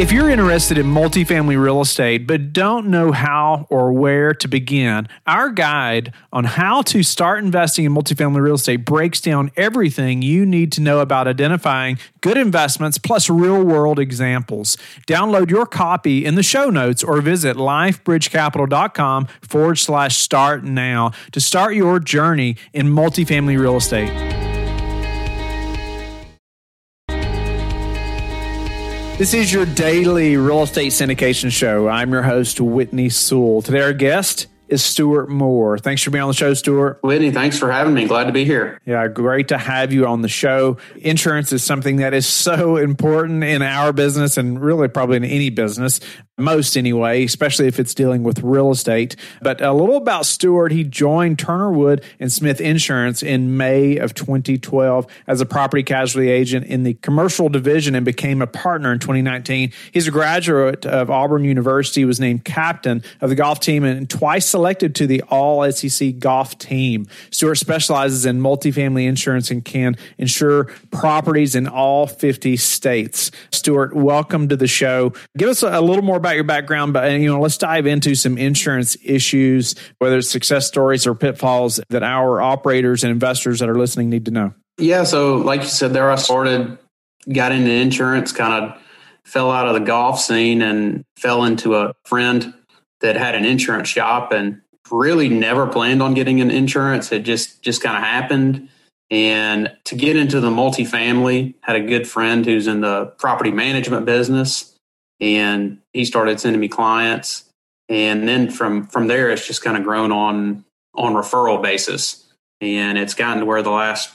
If you're interested in multifamily real estate but don't know how or where to begin, our guide on how to start investing in multifamily real estate breaks down everything you need to know about identifying good investments plus real world examples. Download your copy in the show notes or visit lifebridgecapital.com forward slash start now to start your journey in multifamily real estate. This is your daily real estate syndication show. I'm your host, Whitney Sewell. Today, our guest is Stuart Moore. Thanks for being on the show, Stuart. Whitney, thanks for having me. Glad to be here. Yeah, great to have you on the show. Insurance is something that is so important in our business and really probably in any business most anyway, especially if it's dealing with real estate. But a little about Stuart. He joined Turner Wood and Smith Insurance in May of 2012 as a property casualty agent in the commercial division and became a partner in 2019. He's a graduate of Auburn University, was named captain of the golf team and twice selected to the all SEC golf team. Stuart specializes in multifamily insurance and can insure properties in all 50 states. Stuart, welcome to the show. Give us a little more about about your background, but you know, let's dive into some insurance issues, whether it's success stories or pitfalls that our operators and investors that are listening need to know. Yeah, so like you said, there I started, got into insurance, kind of fell out of the golf scene and fell into a friend that had an insurance shop and really never planned on getting an insurance. It just just kind of happened. And to get into the multifamily, had a good friend who's in the property management business and he started sending me clients and then from from there it's just kind of grown on on referral basis and it's gotten to where the last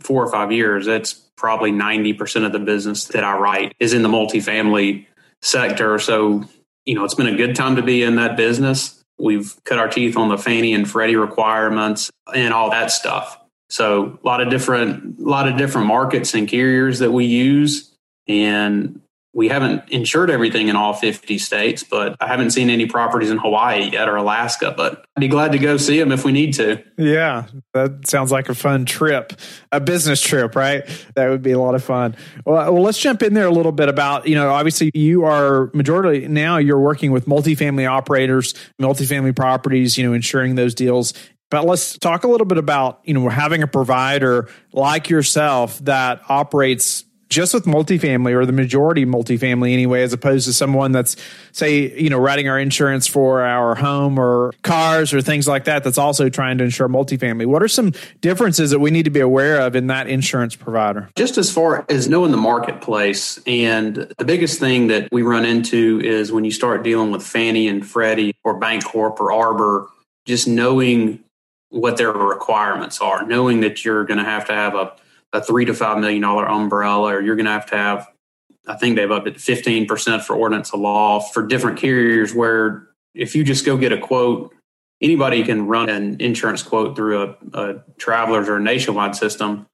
four or five years it's probably 90% of the business that i write is in the multifamily sector so you know it's been a good time to be in that business. We've cut our teeth on the fannie and freddie requirements and all that stuff. So a lot of different a lot of different markets and carriers that we use. And we haven't insured everything in all 50 states, but I haven't seen any properties in Hawaii yet or Alaska, but I'd be glad to go see them if we need to. Yeah, that sounds like a fun trip, a business trip, right? That would be a lot of fun. Well, well let's jump in there a little bit about, you know, obviously you are majority now you're working with multifamily operators, multifamily properties, you know, insuring those deals. But let's talk a little bit about, you know, having a provider like yourself that operates just with multifamily or the majority multifamily anyway, as opposed to someone that's say, you know, writing our insurance for our home or cars or things like that, that's also trying to insure multifamily. What are some differences that we need to be aware of in that insurance provider? Just as far as knowing the marketplace. And the biggest thing that we run into is when you start dealing with Fannie and Freddie or Bancorp or Arbor, just knowing what their requirements are, knowing that you're going to have to have a a three to five million dollar umbrella, or you're going to have to have, I think they've upped it 15% for ordinance of law for different carriers. Where if you just go get a quote, anybody can run an insurance quote through a, a travelers or a nationwide system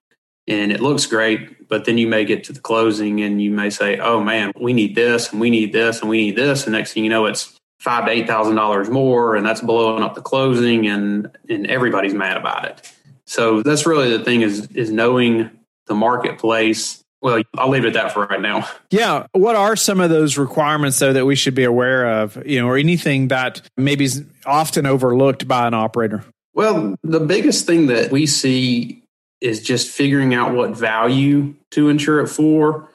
and it looks great, but then you may get to the closing and you may say, "Oh man, we need this and we need this and we need this," and next thing you know, it's five to eight thousand dollars more, and that's blowing up the closing, and and everybody's mad about it. So that's really the thing is is knowing the marketplace. Well, I'll leave it at that for right now. Yeah. What are some of those requirements though that we should be aware of, you know, or anything that maybe is often overlooked by an operator? Well, the biggest thing that we see is just figuring out what value to insure it for.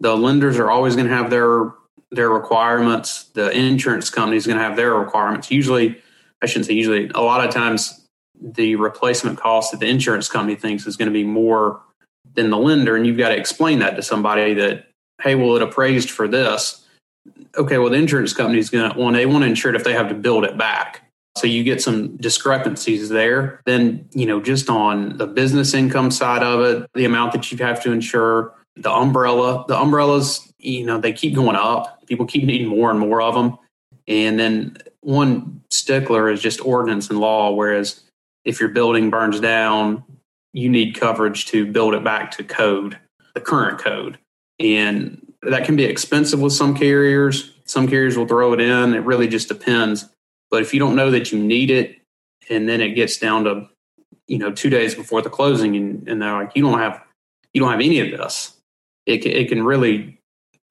The lenders are always going to have their their requirements. The insurance company is going to have their requirements. Usually, I shouldn't say usually. A lot of times, the replacement cost that the insurance company thinks is going to be more than the lender. And you've got to explain that to somebody that, hey, well, it appraised for this. Okay, well, the insurance company is going to they want to insure it if they have to build it back. So you get some discrepancies there. Then, you know, just on the business income side of it, the amount that you have to insure, the umbrella, the umbrellas, you know, they keep going up. People keep needing more and more of them. And then one stickler is just ordinance and law, whereas if your building burns down, you need coverage to build it back to code, the current code. And that can be expensive with some carriers. Some carriers will throw it in. It really just depends. But if you don't know that you need it, and then it gets down to, you know, two days before the closing, and, and they're like, you don't have, you don't have any of this. It it can really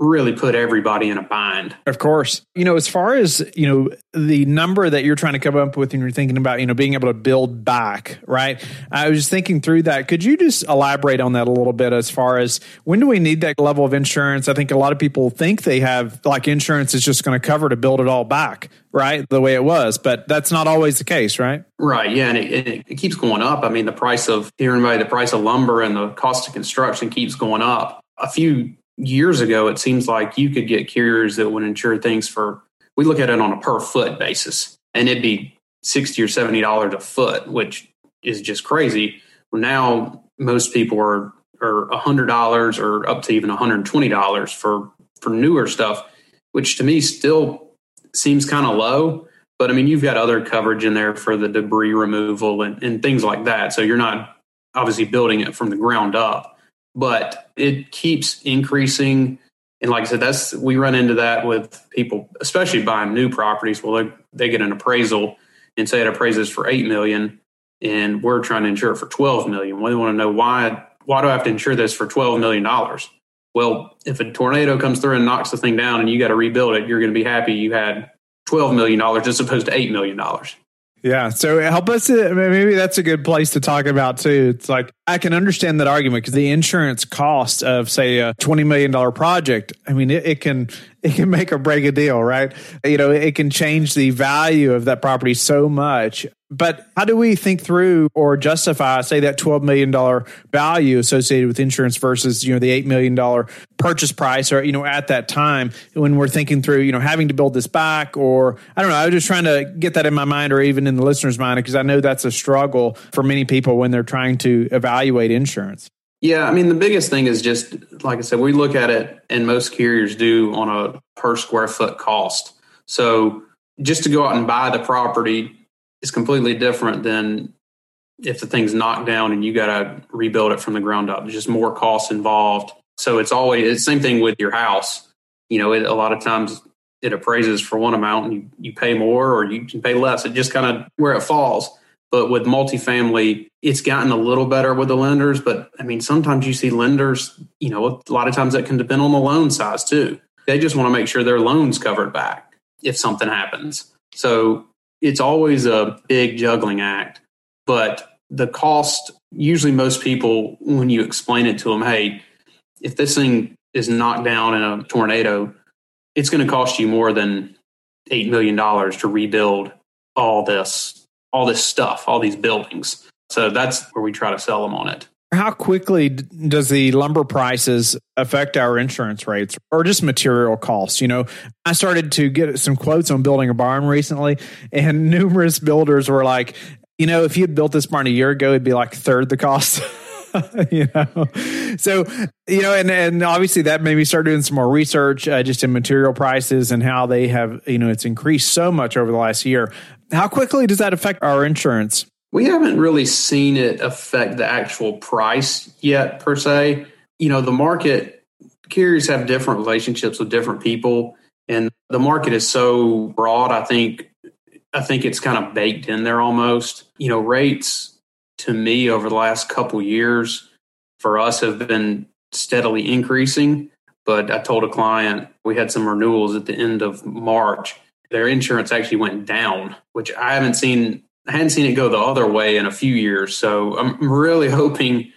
really put everybody in a bind. Of course. You know, as far as, you know, the number that you're trying to come up with and you're thinking about, you know, being able to build back, right? I was just thinking through that. Could you just elaborate on that a little bit as far as when do we need that level of insurance? I think a lot of people think they have like insurance is just going to cover to build it all back, right? The way it was, but that's not always the case, right? Right. Yeah. And it, it, it keeps going up. I mean, the price of hearing about the price of lumber and the cost of construction keeps going up. A few years ago, it seems like you could get carriers that would insure things for, we look at it on a per foot basis, and it'd be 60 or $70 a foot, which is just crazy. Now most people are, are $100 or up to even $120 for, for newer stuff, which to me still seems kind of low. But I mean, you've got other coverage in there for the debris removal and, and things like that. So you're not obviously building it from the ground up but it keeps increasing. And like I said, that's we run into that with people, especially buying new properties. Well, they, they get an appraisal and say it appraises for eight million, and we're trying to insure it for twelve million. We want to know why. Why do I have to insure this for twelve million dollars? Well, if a tornado comes through and knocks the thing down, and you got to rebuild it, you're going to be happy you had twelve million dollars as opposed to eight million dollars. Yeah. So help us. Uh, maybe that's a good place to talk about too. It's like I can understand that argument because the insurance cost of say a twenty million dollar project. I mean, it, it, can it can make or break a deal, right? You know, it can change the value of that property so much. But how do we think through or justify, say, that $12 million value associated with insurance versus, you know, the $8 million purchase price or, you know, at that time when we're thinking through, you know, having to build this back or I don't know, I was just trying to get that in my mind or even in the listener's mind because I know that's a struggle for many people when they're trying to evaluate insurance. Yeah, I mean, the biggest thing is just, like I said, we look at it and most carriers do on a per square foot cost. So just to go out and buy the property is completely different than if the thing's knocked down and you got to rebuild it from the ground up. There's just more costs involved. So it's always the same thing with your house. You know, it, a lot of times it appraises for one amount and you, you pay more or you can pay less. It just kind of where it falls. But with multifamily, it's gotten a little better with the lenders. But I mean, sometimes you see lenders, you know, a lot of times that can depend on the loan size too. They just want to make sure their loan's covered back if something happens. So it's always a big juggling act, but the cost, usually most people, when you explain it to them, hey, if this thing is knocked down in a tornado, it's going to cost you more than $8 million to rebuild all this, all this stuff, all these buildings. So that's where we try to sell them on it. How quickly does the lumber prices affect our insurance rates or just material costs? You know, I started to get some quotes on building a barn recently, and numerous builders were like, you know, if you had built this barn a year ago, it'd be like third the cost. you know, so you know, and and obviously that made me start doing some more research uh, just in material prices and how they have, you know, it's increased so much over the last year. How quickly does that affect our insurance? We haven't really seen it affect the actual price yet, per se. You know, the market carriers have different relationships with different people, and the market is so broad. I think, I think it's kind of baked in there almost. You know, rates to me over the last couple years for us have been steadily increasing. But I told a client we had some renewals at the end of March. Their insurance actually went down, which I haven't seen I hadn't seen it go the other way in a few years. So I'm really hoping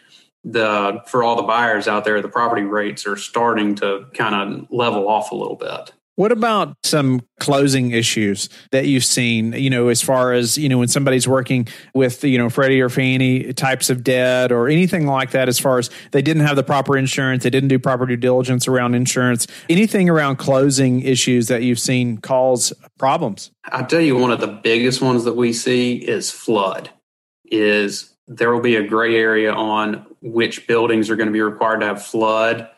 the for all the buyers out there, the property rates are starting to kind of level off a little bit. What about some closing issues that you've seen, you know, as far as, you know, when somebody's working with, you know, Freddie or Fannie types of debt or anything like that, as far as they didn't have the proper insurance, they didn't do proper due diligence around insurance, anything around closing issues that you've seen cause problems? I'll tell you, one of the biggest ones that we see is flood, is there will be a gray area on which buildings are going to be required to have flood.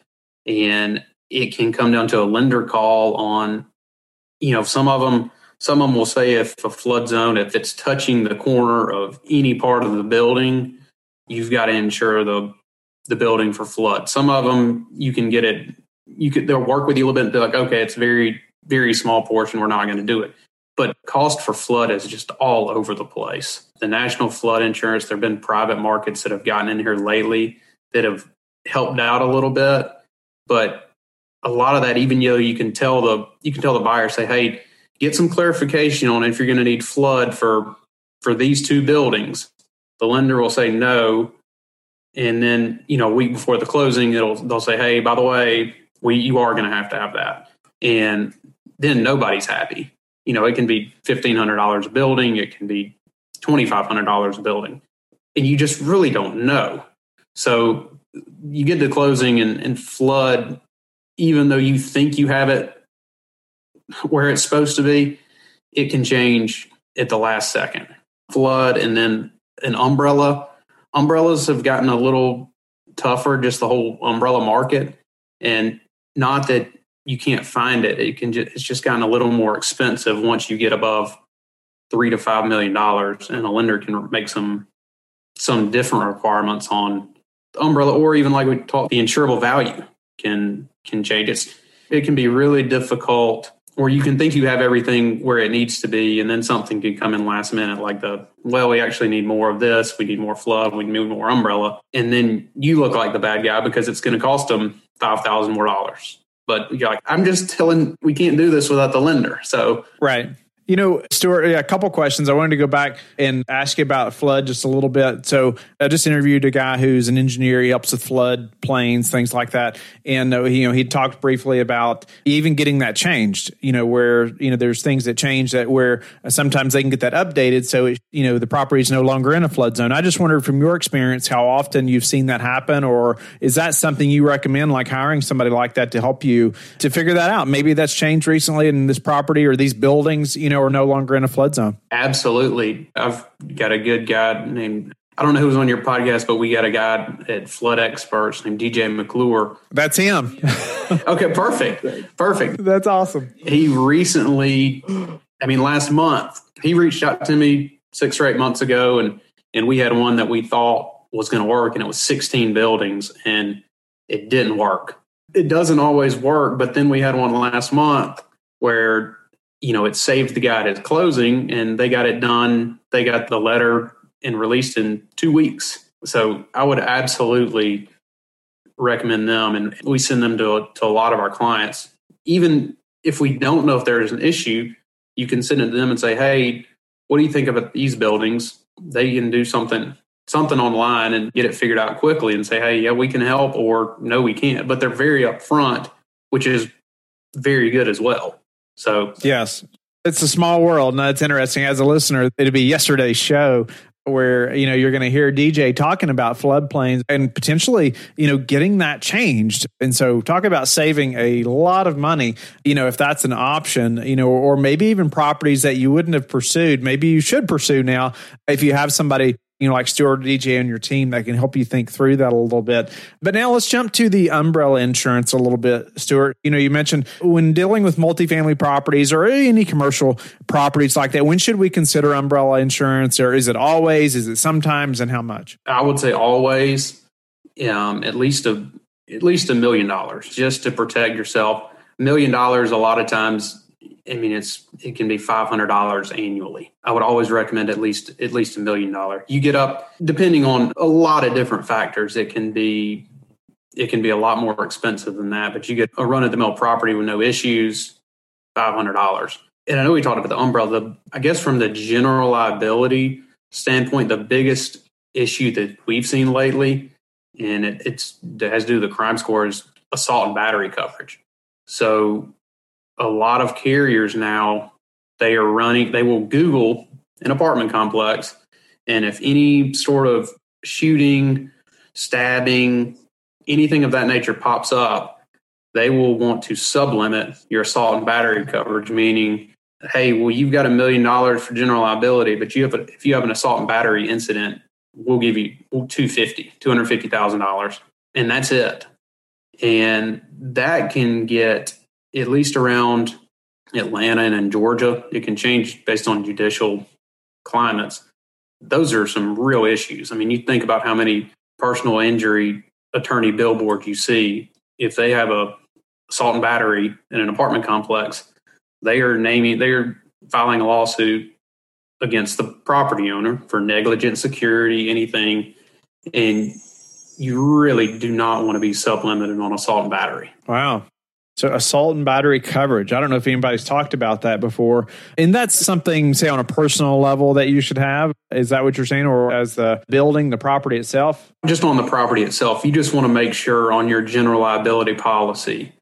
And it can come down to a lender call on, you know, some of them, some of them will say if a flood zone, if it's touching the corner of any part of the building, you've got to insure the the building for flood. Some of them you can get it. You could they'll work with you a little bit. They're like, okay, it's very very small portion. We're not going to do it. But cost for flood is just all over the place. The national flood insurance. There have been private markets that have gotten in here lately that have helped out a little bit, but a lot of that, even though you can tell the you can tell the buyer, say, hey, get some clarification on if you're going to need flood for for these two buildings. The lender will say no, and then you know, a week before the closing, it'll they'll say, hey, by the way, we you are going to have to have that, and then nobody's happy. You know, it can be fifteen hundred dollars a building, it can be twenty five hundred dollars a building, and you just really don't know. So you get to closing and, and flood, even though you think you have it where it's supposed to be, it can change at the last second. Flood and then an umbrella. Umbrellas have gotten a little tougher, just the whole umbrella market. And not that you can't find it, it can just, it's just gotten a little more expensive once you get above three to five million dollars, and a lender can make some some different requirements on umbrella or even like we talked the insurable value can can change. It it can be really difficult or you can think you have everything where it needs to be and then something could come in last minute like the well we actually need more of this we need more flood we need more umbrella. And then you look like the bad guy because it's going to cost them five thousand more dollars. But you're like i'm just telling we can't do this without the lender. So right you know, Stuart, a couple questions. I wanted to go back and ask you about flood just a little bit. So I just interviewed a guy who's an engineer. He helps with flood plains, things like that. And uh, you know, he talked briefly about even getting that changed. You know, where you know there's things that change that where sometimes they can get that updated. So it, you know the property is no longer in a flood zone. I just wondered from your experience how often you've seen that happen, or is that something you recommend, like hiring somebody like that to help you to figure that out? Maybe that's changed recently in this property or these buildings. You know know, are no longer in a flood zone. Absolutely. I've got a good guy named I don't know who was on your podcast, but we got a guy at Flood Experts named DJ McClure. That's him. okay, perfect. Perfect. That's awesome. He recently, I mean, last month, he reached out to me six or eight months ago, and and we had one that we thought was going to work, and it was 16 buildings, and it didn't work. It doesn't always work, but then we had one last month where you know, it saved the guy at closing and they got it done. They got the letter and released in two weeks. So I would absolutely recommend them. And we send them to, to a lot of our clients. Even if we don't know if there is an issue, you can send it to them and say, Hey, what do you think about these buildings? They can do something something online and get it figured out quickly and say, hey, yeah, we can help, or no, we can't. But they're very upfront, which is very good as well. So, yes, it's a small world. And it's interesting as a listener, it'd be yesterday's show where you know you're going to hear DJ talking about floodplains and potentially you know getting that changed. And so talk about saving a lot of money, you know, if that's an option, you know, or maybe even properties that you wouldn't have pursued, maybe you should pursue now if you have somebody you know, like Stuart DJ and your team that can help you think through that a little bit. But now let's jump to the umbrella insurance a little bit, Stuart. You know, you mentioned when dealing with multifamily properties or any commercial properties like that, when should we consider umbrella insurance or is it always? Is it sometimes and how much? I would say always, um, at least a, at least a million dollars just to protect yourself. A million dollars a lot of times I mean, it's it can be five hundred dollars annually. I would always recommend at least at least a million dollar. You get up depending on a lot of different factors. It can be it can be a lot more expensive than that, but you get a run of the mill property with no issues, five hundred dollars. And I know we talked about the umbrella. The, I guess from the general liability standpoint, the biggest issue that we've seen lately, and it, it's it has to do with the crime score, is assault and battery coverage. So a lot of carriers now they are running they will google an apartment complex and if any sort of shooting stabbing anything of that nature pops up they will want to sublimit your assault and battery coverage meaning hey well you've got a million dollars for general liability but you have a, if you have an assault and battery incident we'll give you 250 $250000 and that's it. And that can get at least around Atlanta and in Georgia. It can change based on judicial climates. those are some real issues. I mean, you think about how many personal injury attorney billboards you see. If they have a assault and battery in an apartment complex, they are naming, they are filing a lawsuit against the property owner for negligent security, anything. And you really do not want to be sublimited on assault and battery. Wow. So assault and battery coverage. I don't know if anybody's talked about that before. And that's something, say, on a personal level that you should have. Is that what you're saying? Or as the building, the property itself? Just on the property itself. You just want to make sure on your general liability policy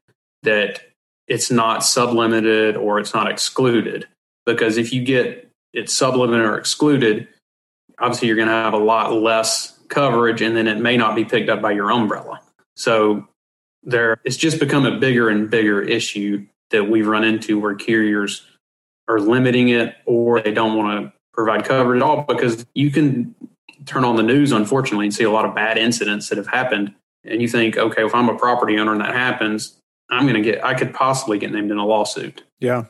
that it's not sublimited or it's not excluded. Because if you get it sublimited or excluded, obviously you're going to have a lot less coverage and then it may not be picked up by your umbrella. So there it's just become a bigger and bigger issue that we run into where carriers are limiting it or they don't want to provide coverage at all because you can turn on the news unfortunately and see a lot of bad incidents that have happened. And you think okay if i'm a property owner and that happens i'm going to get i could possibly get named in a lawsuit. Yeah.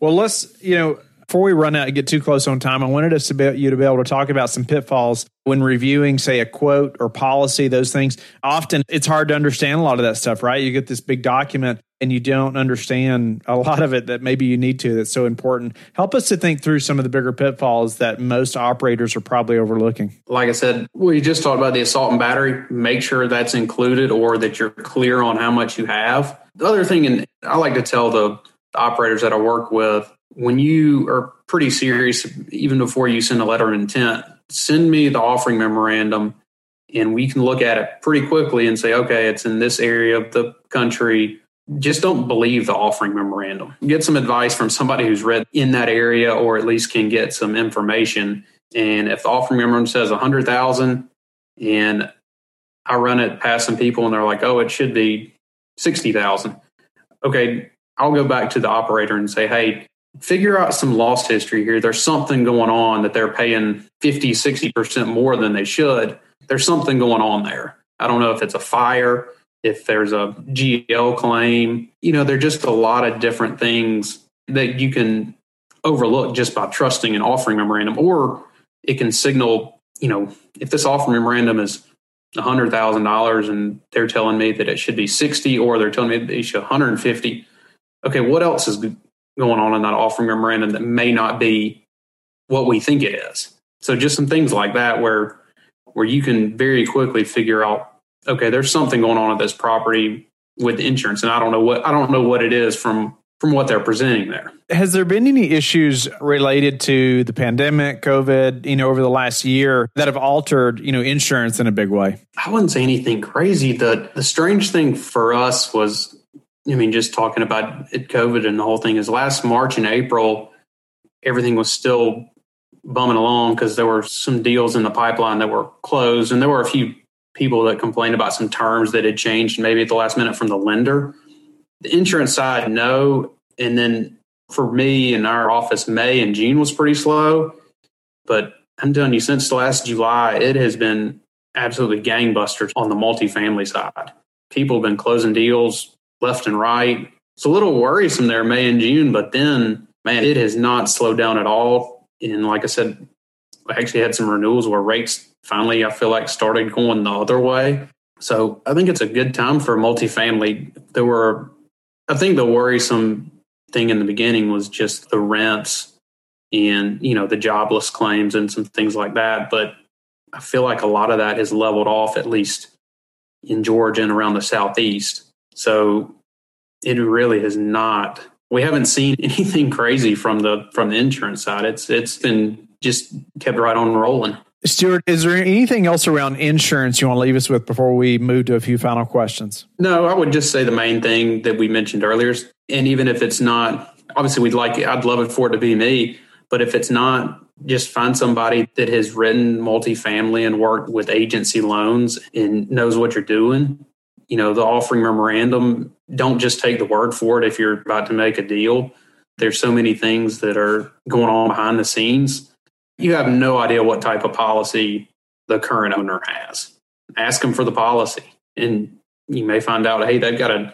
Well let's you know before we run out and get too close on time, I wanted us to be, you to be able to talk about some pitfalls when reviewing, say, a quote or policy, those things. Often it's hard to understand a lot of that stuff, right? You get this big document and you don't understand a lot of it that maybe you need to that's so important. Help us to think through some of the bigger pitfalls that most operators are probably overlooking. Like I said, we just talked about the assault and battery. Make sure that's included or that you're clear on how much you have. The other thing, and I like to tell the operators that I work with, when you are pretty serious, even before you send a letter of intent, send me the offering memorandum and we can look at it pretty quickly and say, okay, it's in this area of the country. Just don't believe the offering memorandum. Get some advice from somebody who's read in that area or at least can get some information. And if the offering memorandum says 100,000 and I run it past some people and they're like, oh, it should be 60,000. Okay, I'll go back to the operator and say, hey, figure out some loss history here. There's something going on that they're paying 50, 60% more than they should. There's something going on there. I don't know if it's a fire, if there's a GL claim. You know, there's just a lot of different things that you can overlook just by trusting an offering memorandum, or it can signal, you know, if this offering memorandum is $100,000 and they're telling me that it should be 60 or they're telling me it should 150. Okay, what else is going on in that offering memorandum that may not be what we think it is. So just some things like that where where you can very quickly figure out, okay, there's something going on at this property with insurance, and I don't know what I don't know what it is from from what they're presenting there. Has there been any issues related to the pandemic, COVID, you know, over the last year that have altered, you know, insurance in a big way? I wouldn't say anything crazy. The the strange thing for us was I mean, just talking about it, COVID and the whole thing is last March and April, everything was still bumming along because there were some deals in the pipeline that were closed, and there were a few people that complained about some terms that had changed maybe at the last minute from the lender. The insurance side, no. And then for me in our office, May and June was pretty slow. But I'm telling you, since last July, it has been absolutely gangbusters on the multifamily side. People have been closing deals left and right. It's a little worrisome there, May and June, but then, man, it has not slowed down at all. And like I said, I actually had some renewals where rates finally, I feel like, started going the other way. So I think it's a good time for multifamily. There were, I think the worrisome thing in the beginning was just the rents and, you know, the jobless claims and some things like that. But I feel like a lot of that has leveled off, at least in Georgia and around the Southeast. So it really has not. We haven't seen anything crazy from the from the insurance side. It's it's been just kept right on rolling. Stuart, is there anything else around insurance you want to leave us with before we move to a few final questions? No, I would just say the main thing that we mentioned earlier, and even if it's not, obviously we'd like, I'd love it for it to be me, but if it's not, just find somebody that has written multifamily and worked with agency loans and knows what you're doing you know, the offering memorandum, don't just take the word for it if you're about to make a deal. There's so many things that are going on behind the scenes. You have no idea what type of policy the current owner has. Ask them for the policy, and you may find out, hey, they've got a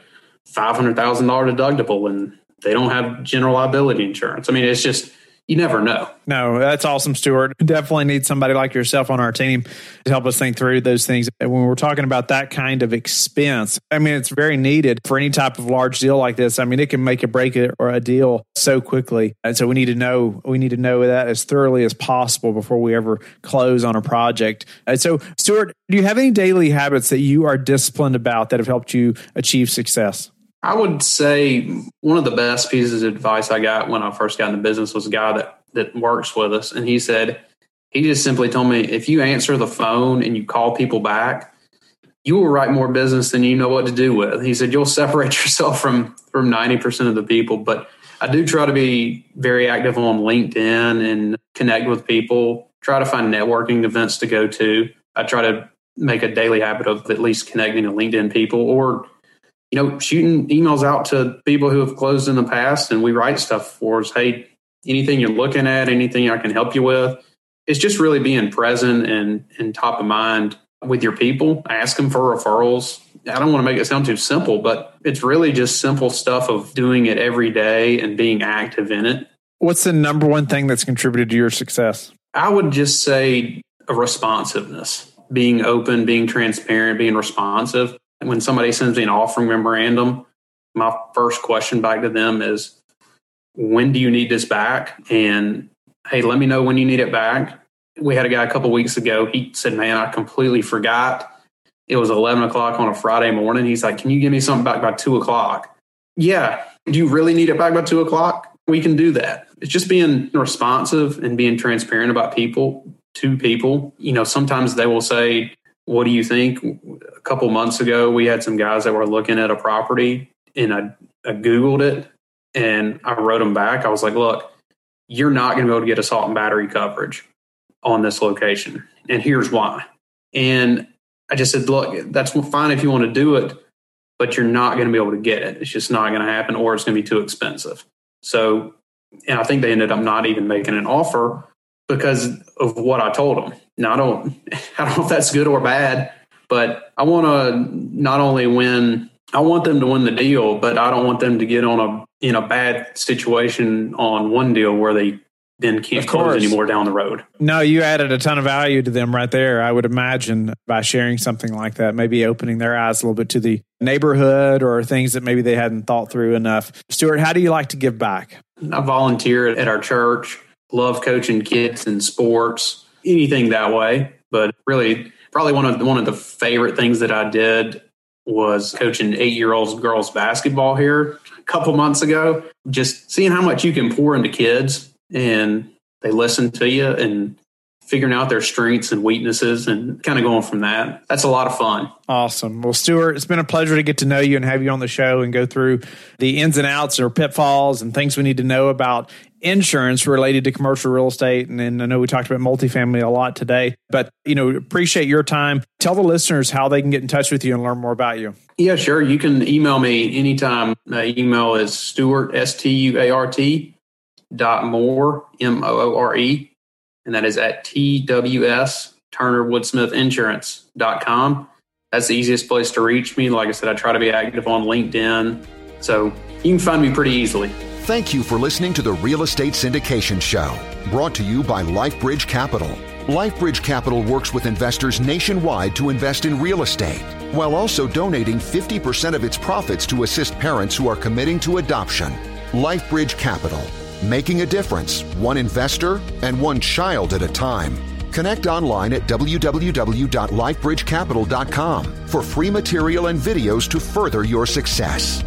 $500,000 deductible and they don't have general liability insurance. I mean, it's just, you never know. No, that's awesome, Stuart. Definitely need somebody like yourself on our team to help us think through those things. And when we're talking about that kind of expense, I mean, it's very needed for any type of large deal like this. I mean, it can make a break it or a deal so quickly. And so we need to know, we need to know that as thoroughly as possible before we ever close on a project. And so, Stuart, do you have any daily habits that you are disciplined about that have helped you achieve success? I would say one of the best pieces of advice I got when I first got into business was a guy that that works with us, and he said he just simply told me if you answer the phone and you call people back, you will write more business than you know what to do with. He said you'll separate yourself from from ninety percent of the people, but I do try to be very active on LinkedIn and connect with people. Try to find networking events to go to. I try to make a daily habit of at least connecting to LinkedIn people or you know, shooting emails out to people who have closed in the past and we write stuff for us. Hey, anything you're looking at, anything I can help you with. It's just really being present and, and top of mind with your people. Ask them for referrals. I don't want to make it sound too simple, but it's really just simple stuff of doing it every day and being active in it. What's the number one thing that's contributed to your success? I would just say a responsiveness, being open, being transparent, being responsive when somebody sends me an offering memorandum, my first question back to them is, when do you need this back? And hey, let me know when you need it back. We had a guy a couple weeks ago. He said, man, I completely forgot. It was 11 o'clock on a Friday morning. He's like, can you give me something back by two o'clock? Yeah. Do you really need it back by two o'clock? We can do that. It's just being responsive and being transparent about people to people. You know, sometimes they will say, what do you think? A couple months ago, we had some guys that were looking at a property and I, I Googled it and I wrote them back. I was like, look, you're not going to be able to get assault and battery coverage on this location. And here's why. And I just said, look, that's fine if you want to do it, but you're not going to be able to get it. It's just not going to happen or it's going to be too expensive. So, and I think they ended up not even making an offer because of what I told them. Now I don't I don't know if that's good or bad, but I want to not only win. I want them to win the deal, but I don't want them to get on a in a bad situation on one deal where they then can't close anymore down the road. No, you added a ton of value to them right there. I would imagine by sharing something like that, maybe opening their eyes a little bit to the neighborhood or things that maybe they hadn't thought through enough. Stuart, how do you like to give back? I volunteer at our church love coaching kids in sports, anything that way. But really, probably one of the, one of the favorite things that I did was coaching eight year olds girls basketball here a couple months ago. Just seeing how much you can pour into kids and they listen to you and figuring out their strengths and weaknesses and kind of going from that. That's a lot of fun. Awesome. Well, Stuart, it's been a pleasure to get to know you and have you on the show and go through the ins and outs or pitfalls and things we need to know about insurance related to commercial real estate. And, and I know we talked about multifamily a lot today, but you know, appreciate your time. Tell the listeners how they can get in touch with you and learn more about you. Yeah, sure. You can email me anytime. My email is Stuart, S T U A R T dot Moore, M O O R E and that is at TWS Turner Woodsmith Insurance.com. That's the easiest place to reach me. Like I said, I try to be active on LinkedIn. So you can find me pretty easily. Thank you for listening to the Real Estate Syndication Show, brought to you by LifeBridge Capital. LifeBridge Capital works with investors nationwide to invest in real estate, while also donating 50% of its profits to assist parents who are committing to adoption. LifeBridge Capital making a difference, one investor and one child at a time. Connect online at www.lifebridgecapital.com for free material and videos to further your success.